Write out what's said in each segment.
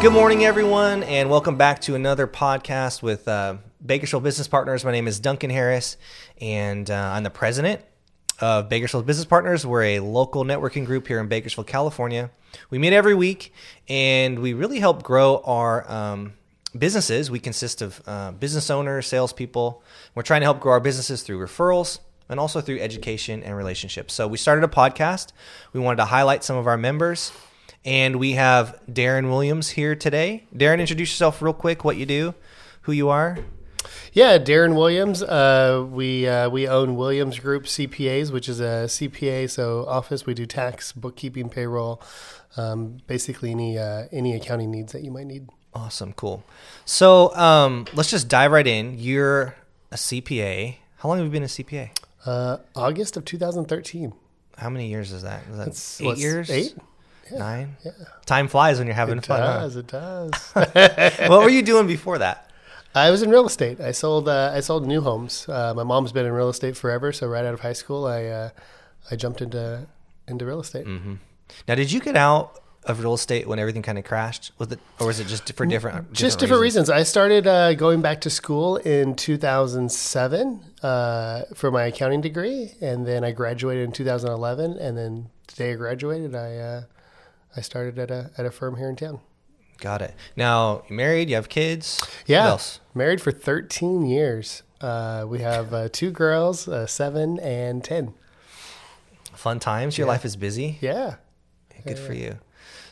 Good morning, everyone, and welcome back to another podcast with uh, Bakersfield Business Partners. My name is Duncan Harris, and uh, I'm the president of Bakersfield Business Partners. We're a local networking group here in Bakersfield, California. We meet every week, and we really help grow our um, businesses. We consist of uh, business owners, salespeople. We're trying to help grow our businesses through referrals and also through education and relationships. So we started a podcast. We wanted to highlight some of our members and we have Darren Williams here today. Darren, introduce yourself real quick, what you do, who you are. Yeah, Darren Williams. Uh, we uh, we own Williams Group CPAs, which is a CPA so office. We do tax, bookkeeping, payroll, um, basically any uh, any accounting needs that you might need. Awesome, cool. So um, let's just dive right in. You're a CPA. How long have you been a CPA? Uh, August of 2013. How many years is that? Is that That's- eight years? eight? Nine? Yeah. Time flies when you're having It fun. huh? does. It does. what were you doing before that? I was in real estate. I sold uh, I sold new homes. Uh, my mom's been in real estate forever, so right out of high school, I uh, I jumped into into real estate. Mm-hmm. Now, did you get out of real estate when everything kind of crashed? Was it, or was it just for different? Just different reasons. I started uh, going back to school in 2007 uh, for my accounting degree, and then I graduated in 2011. And then the day I graduated, I uh, I started at a at a firm here in town. Got it. Now, you married? You have kids? Yeah, married for 13 years. Uh, we have uh, two girls, uh, seven and ten. Fun times. Your life is busy. Yeah, Good for you.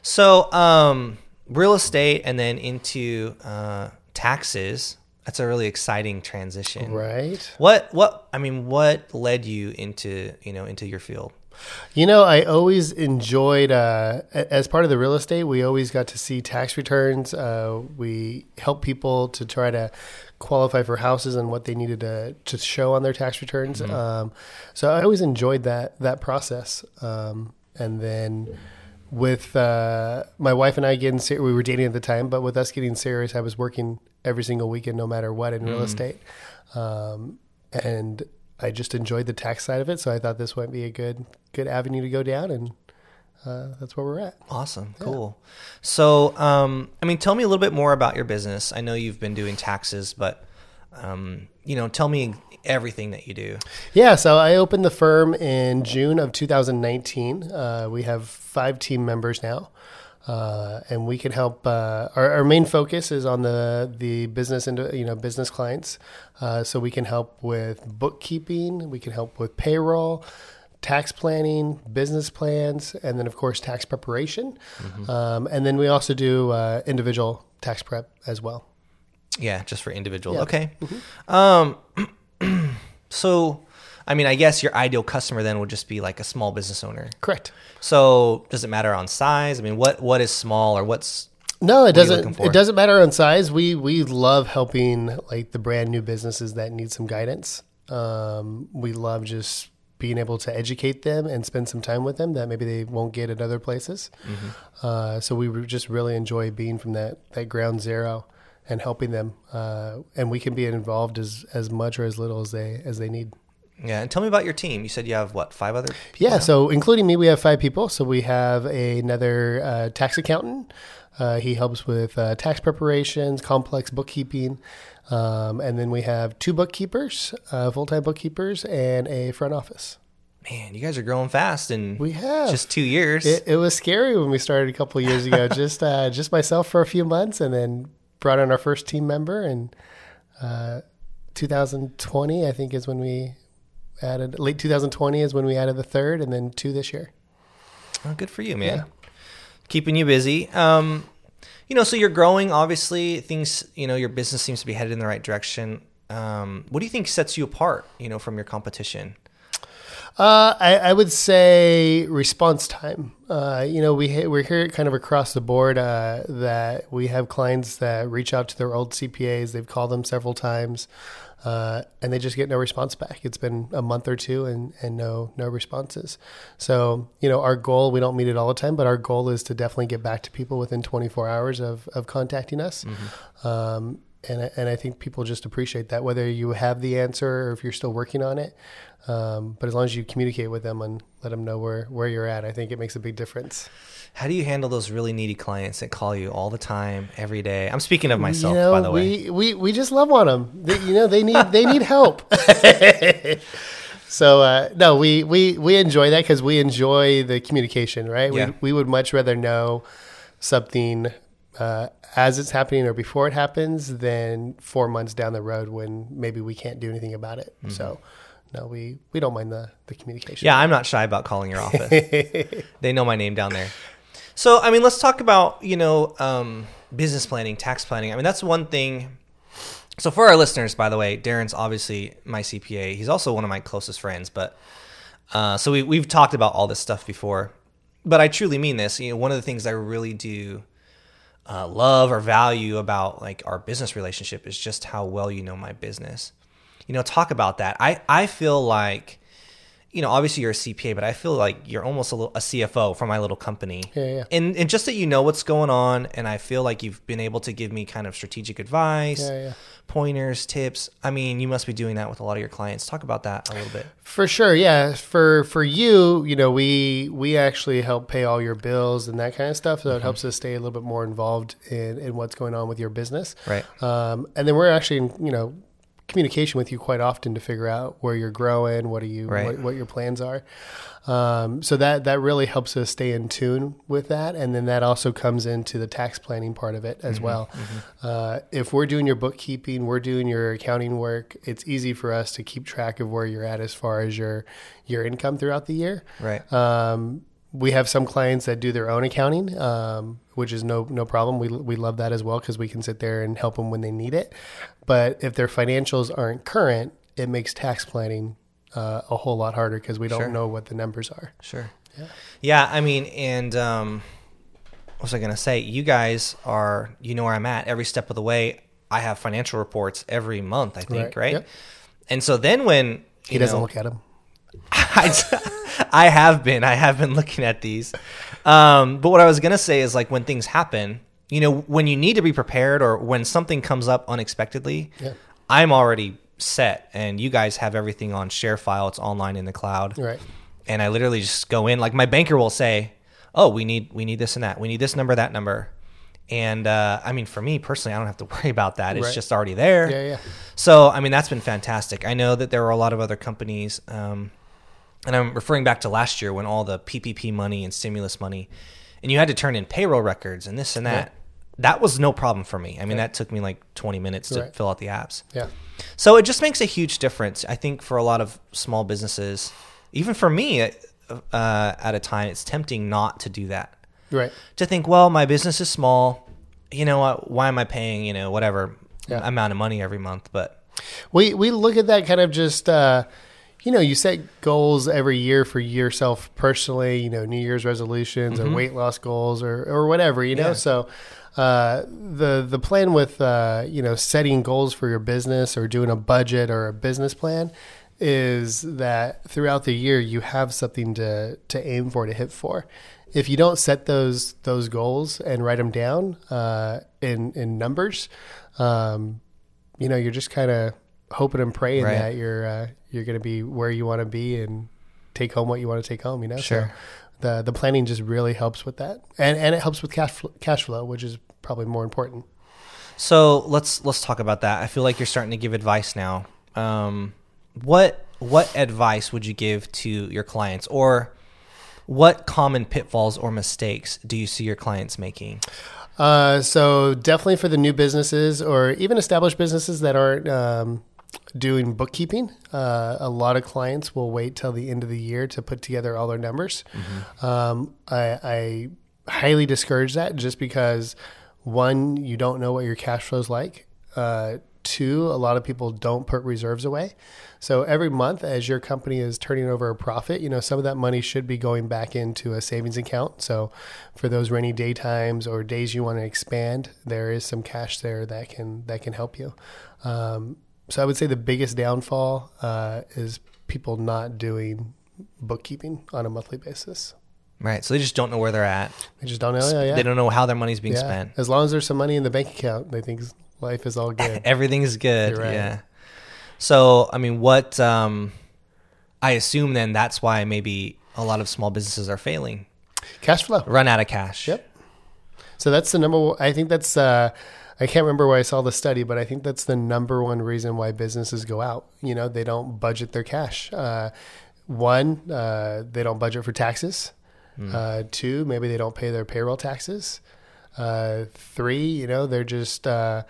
So, um, real estate and then into uh, taxes. That's a really exciting transition. right. What? What? I mean, what led you into you know into your field? You know, I always enjoyed, uh, as part of the real estate, we always got to see tax returns. Uh, we help people to try to qualify for houses and what they needed to, to show on their tax returns. Um, so I always enjoyed that, that process. Um, and then with uh, my wife and I getting serious, we were dating at the time, but with us getting serious, I was working every single weekend, no matter what, in real estate. Um, and I just enjoyed the tax side of it, so I thought this might be a good good avenue to go down, and uh, that's where we're at. Awesome. Cool. So, um, I mean, tell me a little bit more about your business. I know you've been doing taxes, but um, you know, tell me everything that you do. Yeah, so I opened the firm in June of 2019. Uh, we have five team members now. Uh, and we can help. Uh, our, our main focus is on the the business and you know business clients. Uh, so we can help with bookkeeping. We can help with payroll, tax planning, business plans, and then of course tax preparation. Um, and then we also do uh, individual tax prep as well. Yeah, just for individuals. Yeah. Okay. Um, so, I mean, I guess your ideal customer then would just be like a small business owner. Correct. So, does it matter on size? I mean, what what is small or what's No, it are doesn't. It doesn't matter on size. We we love helping like the brand new businesses that need some guidance. Um, we love just being able to educate them and spend some time with them that maybe they won't get at other places. Mm-hmm. Uh, so we re- just really enjoy being from that that ground zero and helping them. Uh, and we can be involved as as much or as little as they as they need. Yeah? And tell me about your team. You said you have what five other? People Yeah, now? so including me, we have five people. So we have another uh, tax accountant. Uh, he helps with uh, tax preparations, complex bookkeeping. Um, and then we have two bookkeepers, uh, full time bookkeepers, and a front office. Man, you guys are growing fast in We have. just two years. it, it was scary when we started a couple of years ago. just uh, just myself for a few months, and then brought in our first team member. And uh, 2020, I think, is when we added. Late 2020 is when we added the third, and then two this year. Oh, good for you, man. Keeping you busy. Um, you know, so you're growing. Obviously, things. You know, your business seems to be headed in the right direction. Um, what do you think sets you apart? You know, from your competition. Uh, I, I would say response time. Uh, you know, we we're here kind of across the board uh, that we have clients that reach out to their old CPAs. They've called them several times, uh, and they just get no response back. It's been a month or two, and and no no responses. So you know, our goal we don't meet it all the time, but our goal is to definitely get back to people within 24 hours of of contacting us. Um, and I- and I think people just appreciate that, whether you have the answer or if you're still working on it. Um, but as long as you communicate with them and let them know where where you're at, I think it makes a big difference. How do you handle those really needy clients that call you all the time, every day? I'm speaking of myself, you know, by the way. we, we we just love on them. They, you know, they need they need help. so uh, no, we we we enjoy that because we enjoy the communication, right? Yeah. We we would much rather know something uh, as it's happening or before it happens than four months down the road when maybe we can't do anything about it. So no, we we don't mind the the communication. Yeah, I'm not shy about calling your office. they know my name down there. So, I mean, let's talk about, you know, um, business planning, tax planning. I mean, that's one thing. So, for our listeners, by the way, Darren's obviously my CPA. He's also one of my closest friends. But uh, so we, we've talked about all this stuff before. But I truly mean this. You know, one of the things I really do uh, love or value about like our business relationship is just how well you know my business. You know, talk about that. I, I feel like you know, obviously you're a CPA, but I feel like you're almost a, little, a CFO for my little company. Yeah, yeah. And and just that you know what's going on, and I feel like you've been able to give me kind of strategic advice, Yeah, yeah. pointers, tips. I mean, you must be doing that with a lot of your clients. Talk about that a little bit. For sure, yeah. For for you, you know, we we actually help pay all your bills and that kind of stuff. So it helps us stay a little bit more involved in in what's going on with your business. Right. Um, and then we're actually, you know, communication with you quite often to figure out where you're growing, what are you, Right. what, what your plans are. Um, so that that really helps us stay in tune with that, and then that also comes into the tax planning part of it as well. Uh, if we're doing your bookkeeping, we're doing your accounting work. It's easy for us to keep track of where you're at as far as your your income throughout the year. Right. Um, we have some clients that do their own accounting, um, which is no no problem. We we love that as well because we can sit there and help them when they need it. But if their financials aren't current, it makes tax planning uh, a whole lot harder because we don't Sure. know what the numbers are. Sure. Yeah. Yeah. I mean, and um, what was I going to say? You guys are, you know where I'm at every step of the way. I have financial reports every month, I think, Right. right? Yep. And so then when He doesn't know, look at them. I, I have been. I have been looking at these. Um, but what I was going to say is like when things happen, you know, when you need to be prepared or when something comes up unexpectedly, Yeah. I'm already set and you guys have everything on ShareFile. It's online in the cloud. Right. And I literally just go in like my banker will say, "Oh, we need we need this and that. We need this number, that number." And uh, I mean, for me personally, I don't have to worry about that. It's Right. just already there. Yeah, yeah. So, I mean, that's been fantastic. I know that there are a lot of other companies, um, and I'm referring back to last year when all the PPP money and stimulus money, and you had to turn in payroll records and this and that. That was no problem for me. I mean, that took me like 20 minutes to Right. fill out the apps. Yeah. So it just makes a huge difference. I think for a lot of small businesses, even for me uh, at a time, it's tempting not to do that. Right. To think, well, my business is small. You know what? Why am I paying, you know, whatever Yeah. amount of money every month? But We we look at that kind of just uh, you know you set goals every year for yourself personally. You know New Year's resolutions or weight loss goals or or whatever. You know Yeah. so. Uh, the the plan with uh, you know setting goals for your business or doing a budget or a business plan is that throughout the year you have something to to aim for to hit for. If you don't set those those goals and write them down uh, in in numbers, um, you know you're just kind of hoping and praying Right. that you're uh, you're going to be where you want to be and take home what you want to take home. You know, Sure. So the the planning just really helps with that, and and it helps with cash fl- cash flow, which is probably more important. So let's let's talk about that. I feel like you're starting to give advice now. Um, what what advice would you give to your clients, or what common pitfalls or mistakes do you see your clients making? Uh, so definitely for the new businesses or even established businesses that aren't um, doing bookkeeping, uh, a lot of clients will wait till the end of the year to put together all their numbers. Um, I, I highly discourage that just because one, you don't know what your cash flow is like. Uh, two, a lot of people don't put reserves away. So every month, as your company is turning over a profit, you know some of that money should be going back into a savings account. So for those rainy day times or days you want to expand, there is some cash there that can that can help you. Um, so I would say the biggest downfall uh, is people not doing bookkeeping on a monthly basis. Right. So they just don't know where they're at. They just don't know. Yeah, yeah. They don't know how their money's being yeah. spent. As long as there's some money in the bank account, they think life is all good. Everything's good. Right. Yeah. So, I mean, what um, I assume then that's why maybe a lot of small businesses are failing, Cash flow. run out of cash. Yep. So that's the number. one- I think that's. Uh, I can't remember where I saw the study, but I think that's the number one reason why businesses go out. You know, they don't budget their cash. Uh, one, uh, they don't budget for taxes. Uh, two, maybe they don't pay their payroll taxes. Uh, three, you know, they're just uh,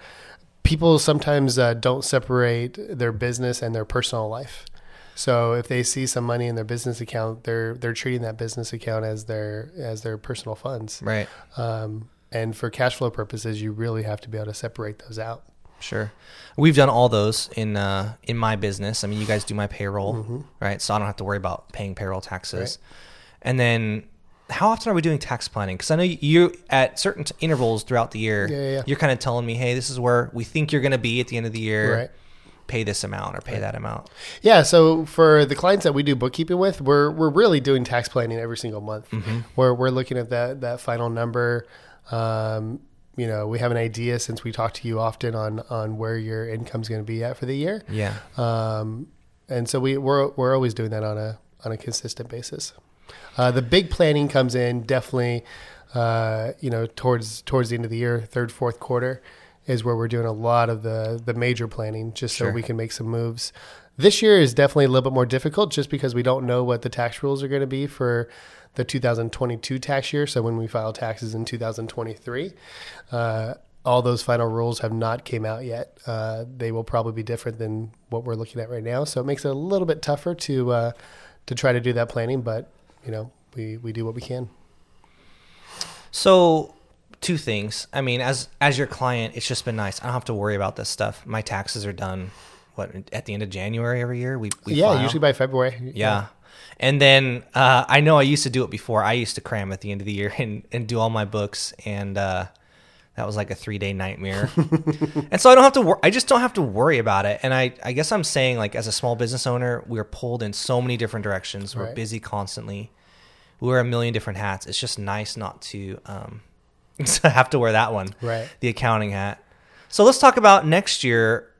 people sometimes uh, don't separate their business and their personal life. So if they see some money in their business account, they're they're treating that business account as their as their personal funds. Right. Um, and for cash flow purposes, you really have to be able to separate those out. Sure. We've done all those in uh, in my business. I mean, you guys do my payroll, right? So I don't have to worry about paying payroll taxes. And then, how often are we doing tax planning? Because I know you at certain t- intervals throughout the year, Yeah, yeah, yeah. you're kind of telling me, "Hey, this is where we think you're going to be at the end of the year. Right. Pay this amount or pay that amount." Yeah, so for the clients that we do bookkeeping with, we're we're really doing tax planning every single month. We're we're looking at that that final number. Um, you know, we have an idea since we talk to you often on on where your income's going to be at for the year. Yeah. Um, and so we we're we're always doing that on a on a consistent basis. Uh, the big planning comes in definitely, uh, you know, towards towards the end of the year, third fourth quarter, is where we're doing a lot of the the major planning, just Sure. so we can make some moves. This year is definitely a little bit more difficult, just because we don't know what the tax rules are going to be for the 2022 tax year. So when we file taxes in 2023. Uh, all those final rules have not came out yet. Uh, they will probably be different than what we're looking at right now. So it makes it a little bit tougher to uh, to try to do that planning. But you know, we we do what we can. So, two things. I mean, as as your client, it's just been nice. I don't have to worry about this stuff. My taxes are done. What at the end of January every year? We, we yeah, file. usually by February. Yeah. And then uh, I know I used to do it before. I used to cram at the end of the year and, and do all my books, and uh, that was like a three day nightmare. and so I don't have to. Wor- I just don't have to worry about it. And I, I guess I'm saying like as a small business owner, we're pulled in so many different directions. We're Right. busy constantly. We wear a million different hats. It's just nice not to um, to have to wear that one, Right. the accounting hat. So let's talk about next year.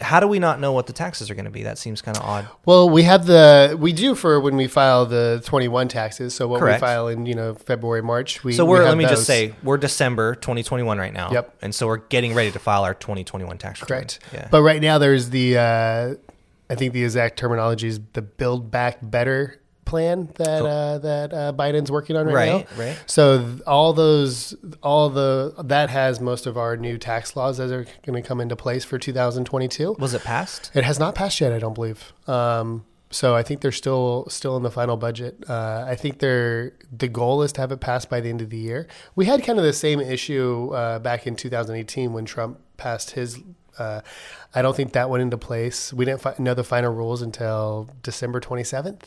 How do we not know what the taxes are going to be? That seems kind of odd. Well, we have the we do for when we file the 21 taxes. So what Correct. we file in you know February March. We So we we're have let me just say we're December 2021 right now. Yep. And so we're getting ready to file our 2021 tax return. correct. Yeah. But right now there's the uh, I think the exact terminology is the Build Back Better plan that Cool. uh, that uh, Biden's working on right, right. now. Right. So th- all those, all the that has most of our new tax laws that are going to come into place for 2022. Was it passed? It has not passed yet, I don't believe. Um, so I think they're still still in the final budget. Uh, I think they're the goal is to have it passed by the end of the year. We had kind of the same issue uh, back in 2018 when Trump passed his. Uh, I don't think that went into place. We didn't fi- know the final rules until December 27th.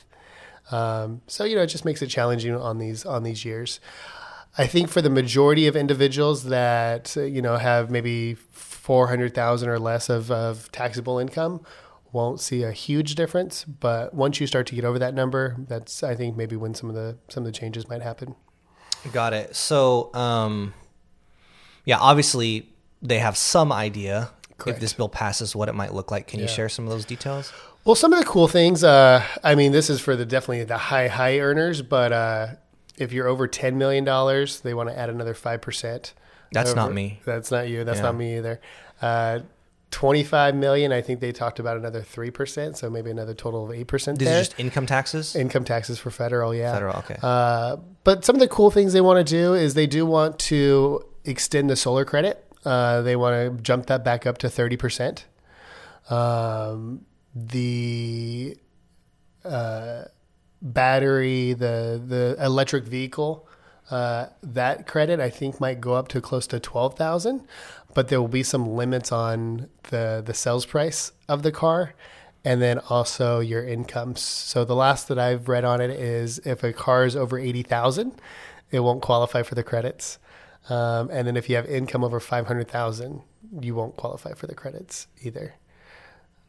Um, so you know, it just makes it challenging on these on these years. I think for the majority of individuals that you know have maybe four hundred thousand or less of, of taxable income, won't see a huge difference. But once you start to get over that number, that's I think maybe when some of the some of the changes might happen. Got it. So, um, yeah, obviously they have some idea Correct. if this bill passes what it might look like. Can you share some of those details? Well, some of the cool things. Uh, I mean, this is for the definitely the high high earners, but uh, if you're over ten million dollars, they want to add another five percent. That's not me. That's not you. That's Yeah. not me either. Uh, Twenty-five million. I think they talked about another three percent, so maybe another total of eight percent These are just income taxes. Income taxes for federal, yeah. Federal. Okay. Uh, but some of the cool things they want to do is they do want to extend the solar credit. Uh, they want to jump that back up to thirty percent. Um, the uh, battery, the the electric vehicle, uh, that credit I think might go up to close to twelve thousand, but there will be some limits on the the sales price of the car, and then also your incomes. So the last that I've read on it is if a car is over eighty thousand, it won't qualify for the credits, um, and then if you have income over five hundred thousand, you won't qualify for the credits either.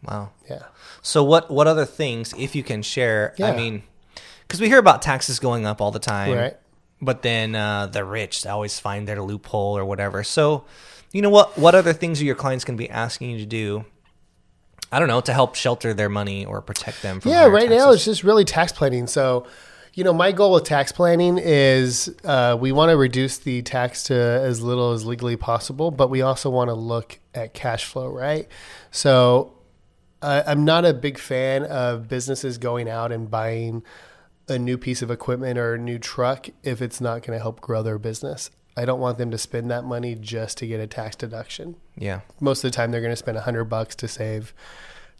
Wow. Yeah. So what what other things, if you can share? I mean, because we hear about taxes going up all the time, Right. But then uh, the rich always find their loophole or whatever. So You know what? What other things are your clients going to be asking you to do? I don't know to help shelter their money or protect them from. Yeah, right now it's just really tax planning. So, you know, my goal with tax planning is uh, we want to reduce the tax to as little as legally possible, but we also want to look at cash flow, right? So, uh, I'm not a big fan of businesses going out and buying a new piece of equipment or a new truck if it's not going to help grow their business. I don't want them to spend that money just to get a tax deduction yeah, most of the time they're going to spend 100 bucks to save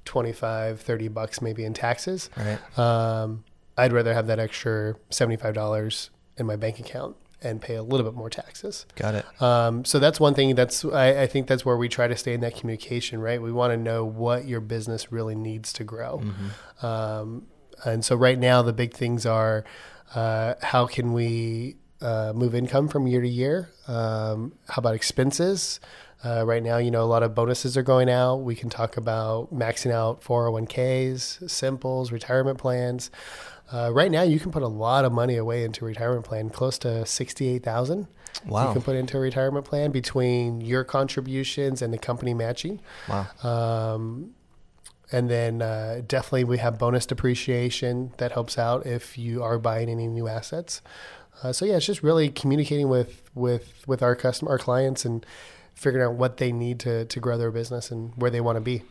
25 30 bucks maybe in taxes right. um, i'd rather have that extra $75 in my bank account and pay a little bit more taxes. Got it. um, so that's one thing that's I, I think that's where we try to stay in that communication right? We want to know what your business really needs to grow. Um, and so right now the big things are uh, how can we uh, move income from year to year? Um, how about expenses? Uh, right now you know a lot of bonuses are going out. We can talk about maxing out 401ks simples retirement plans uh, right now you can put a lot of money away into a retirement plan close to 68000 Wow. you can put into a retirement plan between your contributions and the company matching. Wow. Um, and then uh, definitely we have bonus depreciation that helps out if you are buying any new assets. Uh, so yeah, it's just really communicating with with with our customer, our clients, and figuring out what they need to to grow their business and where they want to be.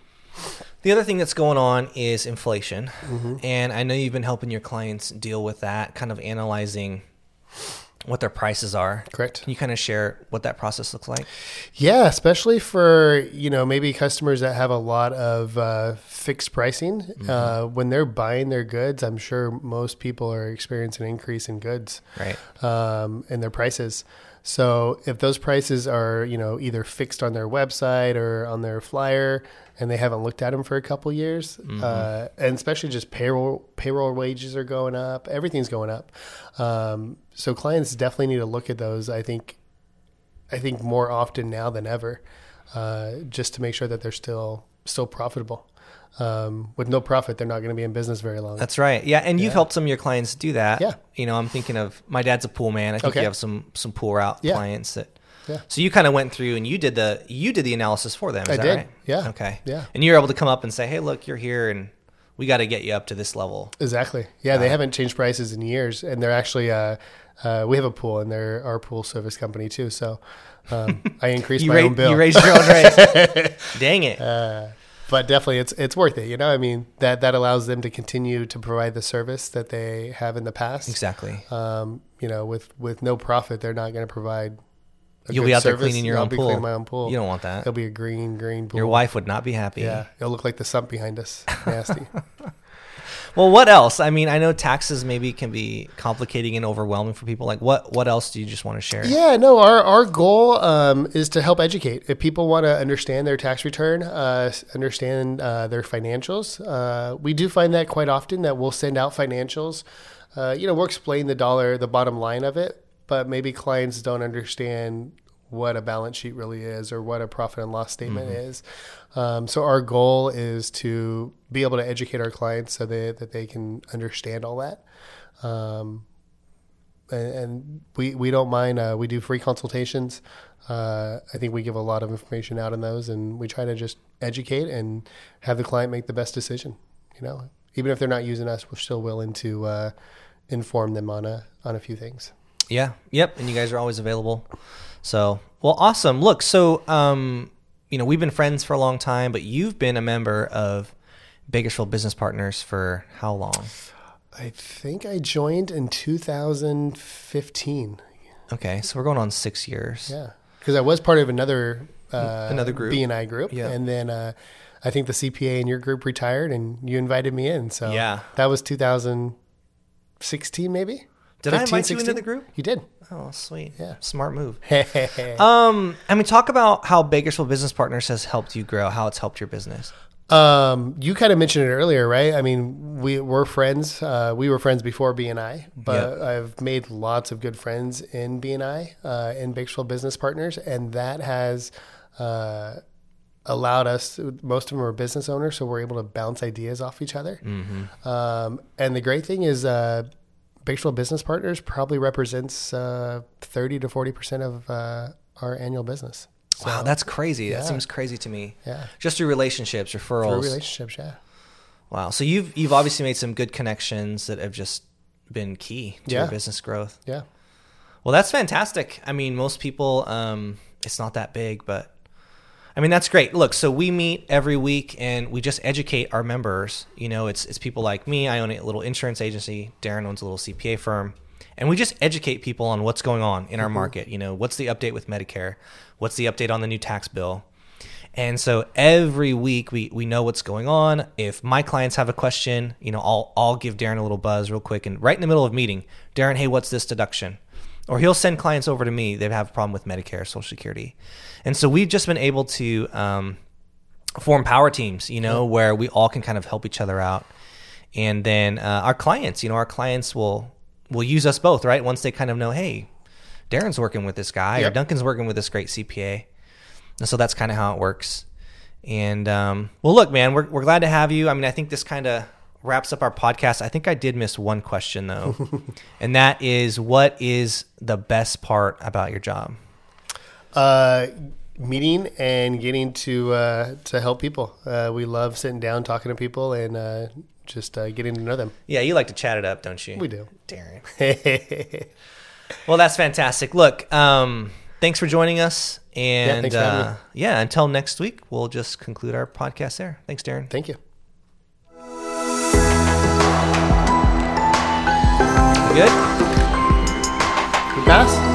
The other thing that's going on is inflation. Mm-hmm. And I know you've been helping your clients deal with that, kind of analyzing what their prices are. Correct. Can you kind of share what that process looks like? Yeah, especially for you know maybe customers that have a lot of uh, fixed pricing uh, when they're buying their goods. I'm sure most people are experiencing an increase in goods Right. um, and their prices. So if those prices are you know either fixed on their website or on their flyer, and they haven't looked at them for a couple years, uh, and especially just payroll payroll wages are going up, everything's going up. Um, so clients definitely need to look at those. I think I think more often now than ever, uh, just to make sure that they're still still profitable. Um, with no profit, they're not going to be in business very long. That's right. Yeah, and you've Yeah. helped some of your clients do that. Yeah. You know, I'm thinking of my dad's a pool man. I think Okay. you have some some pool route Yeah. clients that. Yeah. So you kind of went through and you did the you did the analysis for them. Is I that did. right? Yeah. Okay. Yeah. And you're able to come up and say, "Hey, look, you're here, and we got to get you up to this level." Exactly. Yeah, they haven't changed prices in years, and they're actually uh, uh, we have a pool, and they're our pool service company too. So um, I increased my ra- own bill. you raised your own rate. Dang it. But definitely, it's it's worth it. You know, I mean that that allows them to continue to provide the service that they have in the past. exactly. Um, you know, with with no profit, they're not going to provide. a You'll be out there service. cleaning your I'll own be pool. cleaning my own pool. You don't want that. It'll be a green green pool. Your wife would not be happy. Yeah, it'll look like the sump behind us. Nasty. Well, what else? I mean, I know taxes maybe can be complicating and overwhelming for people. Like, what what else do you just want to share? Yeah, no, our, our goal um, is to help educate. If people want to understand their tax return, uh, understand uh, their financials, uh, we do find that quite often that we'll send out financials. Uh, you know, we'll explain the dollar, the bottom line of it, but maybe clients don't understand what a balance sheet really is or what a profit and loss statement is. Um, so our goal is to be able to educate our clients so they, that they can understand all that. Um, and, and we we don't mind. Uh, we do free consultations. Uh, I think we give a lot of information out in those, and we try to just educate and have the client make the best decision. You know, even if they're not using us, we're still willing to uh, inform them on a on a few things. Yeah. Yep. And you guys are always available. So, well, awesome. Look, so, um, you know, we've been friends for a long time, but you've been a member of Bakersfield Business Partners for how long? I think I joined in 2015. Okay. So we're going on six years. Yeah, because I was part of another uh, Another group. BNI group, Yeah. and then uh, I think the CPA in your group retired, and you invited me in. So Yeah. that was 2016, maybe. Did I 15, invite you into the group? You did. Oh, sweet. Yeah. Smart move. um, I mean, talk about how Bakersfield Business Partners has helped you grow, how it's helped your business. Um, you kind of mentioned it earlier, right? I mean, we were friends. Uh, we were friends before BNI, but I've made lots of good friends in BNI, uh, in Bakersfield Business Partners, and that has uh, allowed us. Most of them are business owners, so we're able to bounce ideas off each other. Um, and the great thing is, uh, Bakersfield Business Partners probably represents uh, thirty to forty percent of uh, our annual business. wow, that's crazy. That seems crazy to me. Yeah. Just through relationships, referrals. Through relationships, yeah. wow. So you've you've obviously made some good connections that have just been key to Yeah. your business growth. Yeah. Well, that's fantastic. I mean, most people, um, it's not that big, but I mean, that's great. Look, so we meet every week and we just educate our members. You know, it's it's people like me. I own a little insurance agency. Darren owns a little CPA firm, and we just educate people on what's going on in our mm-hmm. market. You know, what's the update with Medicare? What's the update on the new tax bill? And so every week we we know what's going on. If my clients have a question, you know, I'll I'll give Darren a little buzz real quick and right in the middle of meeting, Darren, hey, what's this deduction? Or he'll send clients over to me. They have a problem with Medicare, Social Security, and so we've just been able to um, form power teams, you know, where we all can kind of help each other out. And then uh, our clients, you know, our clients will will use us both, right? Once they kind of know, hey, Darren's working with this guy or Duncan's working with this great CPA. And so that's kind of how it works. And um, well, look, man, we're, we're glad to have you. I mean, I think this kind of wraps up our podcast. I think I did miss one question though, and that is, what is the best part about your job? Uh, meeting and getting to uh, to help people. Uh, we love sitting down, talking to people, and uh, just uh, getting to know them. Yeah, you like to chat it up, don't you? We do. Darren. Well, that's fantastic. Look, um, thanks for joining us. And having uh, yeah, until next week, we'll just conclude our podcast there. Thanks, Darren. Thank you. Good? We pass.